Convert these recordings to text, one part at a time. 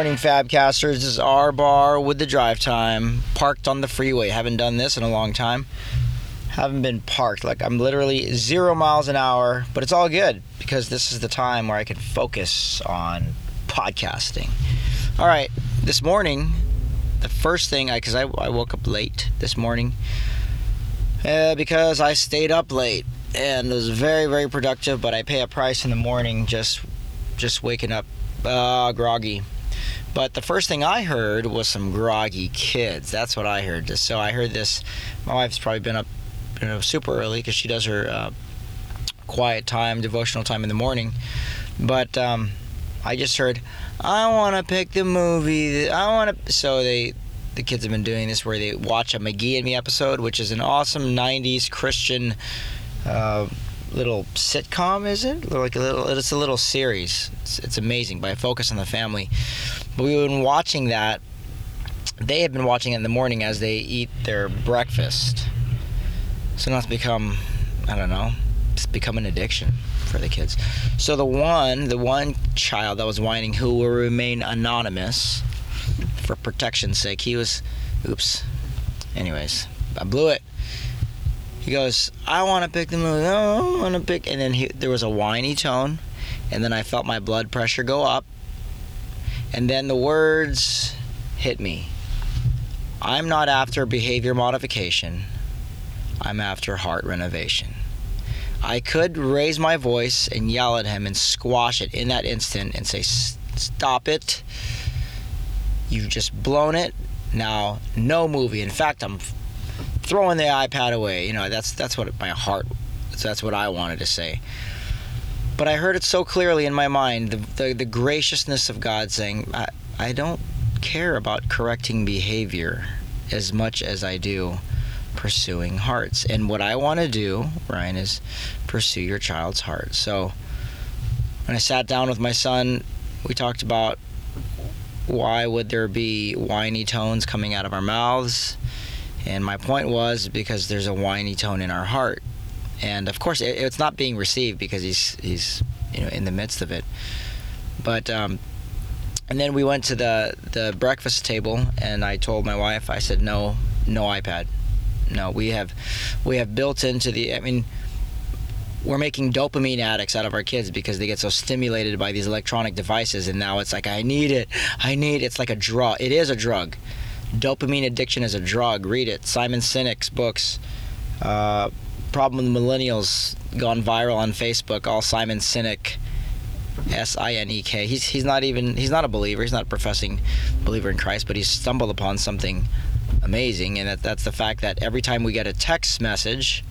morning, Fabcasters. This is our bar with the drive time. Parked on the freeway. Haven't done this in a long time. Haven't been parked. Like I'm literally zero miles an hour, but it's all good because this is the time where I can focus on podcasting. All right, this morning, the first thing I, because I, I woke up late this morning uh, because I stayed up late and it was very very productive. But I pay a price in the morning just just waking up uh, groggy. But the first thing I heard was some groggy kids. That's what I heard. So I heard this. My wife's probably been up, you know, super early because she does her uh, quiet time, devotional time in the morning. But um, I just heard, I want to pick the movie. I want to. So they, the kids have been doing this where they watch a McGee and Me episode, which is an awesome '90s Christian. Uh, little sitcom, is it? Like a little, it's a little series. It's, it's amazing by Focus on the Family. But we've been watching that. They have been watching it in the morning as they eat their breakfast. So now it's become, I don't know, it's become an addiction for the kids. So the one, the one child that was whining, who will remain anonymous for protection's sake, he was, oops. Anyways, I blew it. He goes, I want to pick the movie. Oh, I want to pick. And then he, there was a whiny tone. And then I felt my blood pressure go up. And then the words hit me. I'm not after behavior modification. I'm after heart renovation. I could raise my voice and yell at him and squash it in that instant and say, Stop it. You've just blown it. Now, no movie. In fact, I'm throwing the iPad away. You know, that's that's what my heart. So that's what I wanted to say. But I heard it so clearly in my mind, the the, the graciousness of God saying, I, I don't care about correcting behavior as much as I do pursuing hearts. And what I want to do, Ryan, is pursue your child's heart. So when I sat down with my son, we talked about why would there be whiny tones coming out of our mouths and my point was because there's a whiny tone in our heart, and of course it, it's not being received because he's he's you know in the midst of it. But um, and then we went to the the breakfast table, and I told my wife, I said no, no iPad, no. We have we have built into the. I mean we're making dopamine addicts out of our kids because they get so stimulated by these electronic devices and now it's like i need it i need it. it's like a drug it is a drug Dopamine Addiction is a Drug. Read it. Simon Sinek's books. Uh, Problem with Millennials gone viral on Facebook. All Simon Sinek, S I N E K. He's he's not even he's not a believer. He's not a professing believer in Christ, but he's stumbled upon something amazing, and that, that's the fact that every time we get a text message,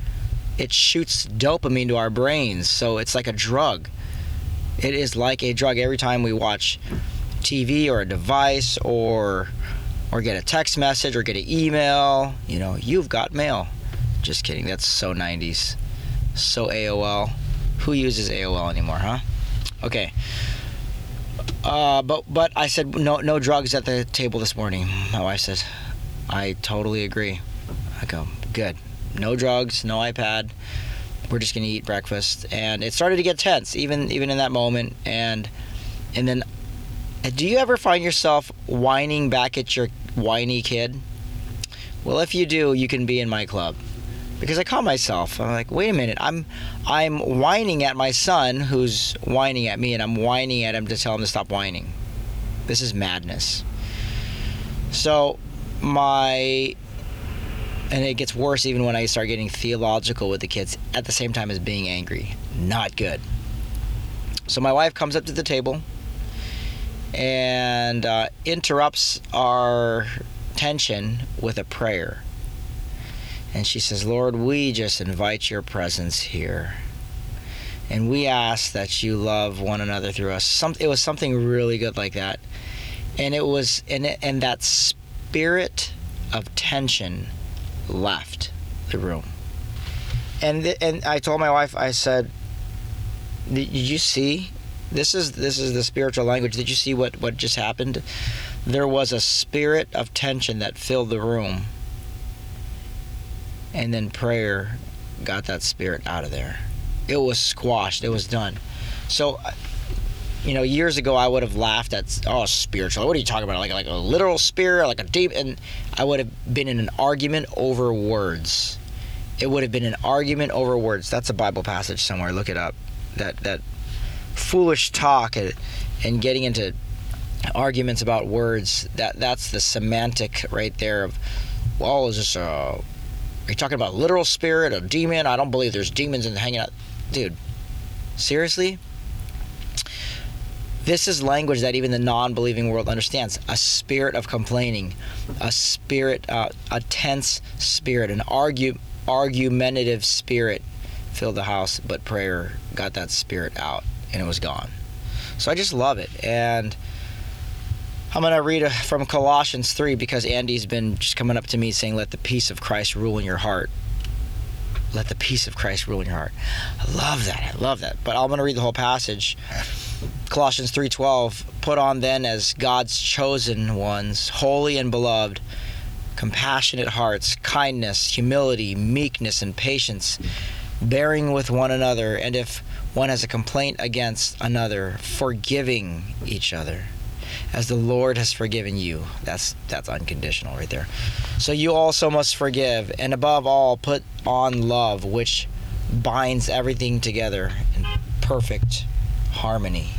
it shoots dopamine to our brains. So it's like a drug. It is like a drug every time we watch TV or a device or or get a text message or get an email, you know, you've got mail. Just kidding. That's so 90s. So AOL. Who uses AOL anymore, huh? Okay. Uh, but but I said no no drugs at the table this morning. My wife says, I totally agree. I go good. No drugs, no iPad. We're just gonna eat breakfast, and it started to get tense even even in that moment. And and then, do you ever find yourself whining back at your whiny kid? Well, if you do, you can be in my club. Because I call myself, I'm like, wait a minute, I'm I'm whining at my son who's whining at me and I'm whining at him to tell him to stop whining. This is madness. So my and it gets worse even when I start getting theological with the kids at the same time as being angry. Not good. So my wife comes up to the table and uh, interrupts our tension with a prayer. And she says, Lord, we just invite your presence here. And we ask that you love one another through us. Some, it was something really good like that. And it was, and, it, and that spirit of tension left the room. And, and I told my wife, I said, did you see this is this is the spiritual language. Did you see what what just happened? There was a spirit of tension that filled the room. And then prayer got that spirit out of there. It was squashed. It was done. So uh, you know, years ago I would have laughed at oh spiritual. What are you talking about? Like like a literal spirit, like a deep, and I would have been in an argument over words. It would have been an argument over words. That's a Bible passage somewhere. Look it up. That that foolish talk and, and getting into arguments about words. That that's the semantic right there of well, is this a are you talking about literal spirit, a demon? I don't believe there's demons in the hanging out. Dude, seriously? This is language that even the non believing world understands. A spirit of complaining, a spirit, uh, a tense spirit, an argue, argumentative spirit filled the house, but prayer got that spirit out and it was gone. So I just love it. And I'm going to read from Colossians 3 because Andy's been just coming up to me saying, Let the peace of Christ rule in your heart. Let the peace of Christ rule in your heart. I love that. I love that. But I'm going to read the whole passage. Colossians 3:12 Put on then as God's chosen ones, holy and beloved, compassionate hearts, kindness, humility, meekness and patience, bearing with one another, and if one has a complaint against another, forgiving each other as the Lord has forgiven you. That's that's unconditional right there. So you also must forgive, and above all, put on love, which binds everything together in perfect harmony.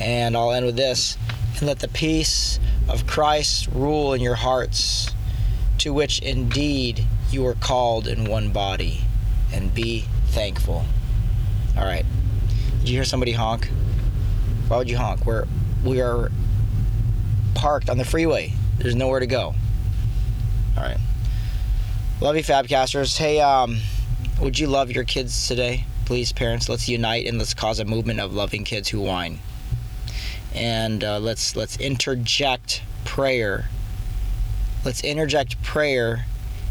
And I'll end with this. And let the peace of Christ rule in your hearts, to which indeed you are called in one body, and be thankful. All right. Did you hear somebody honk? Why would you honk? We're we are parked on the freeway. There's nowhere to go. All right. Love you, Fabcasters. Hey, um, would you love your kids today? Please, parents, let's unite and let's cause a movement of loving kids who whine. And uh, let's let's interject prayer. Let's interject prayer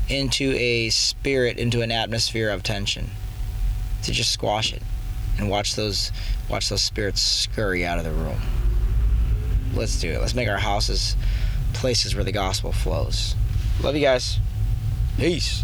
into a spirit, into an atmosphere of tension, to just squash it, and watch those watch those spirits scurry out of the room let's do it. Let's make our houses places where the gospel flows. Love you guys. Peace.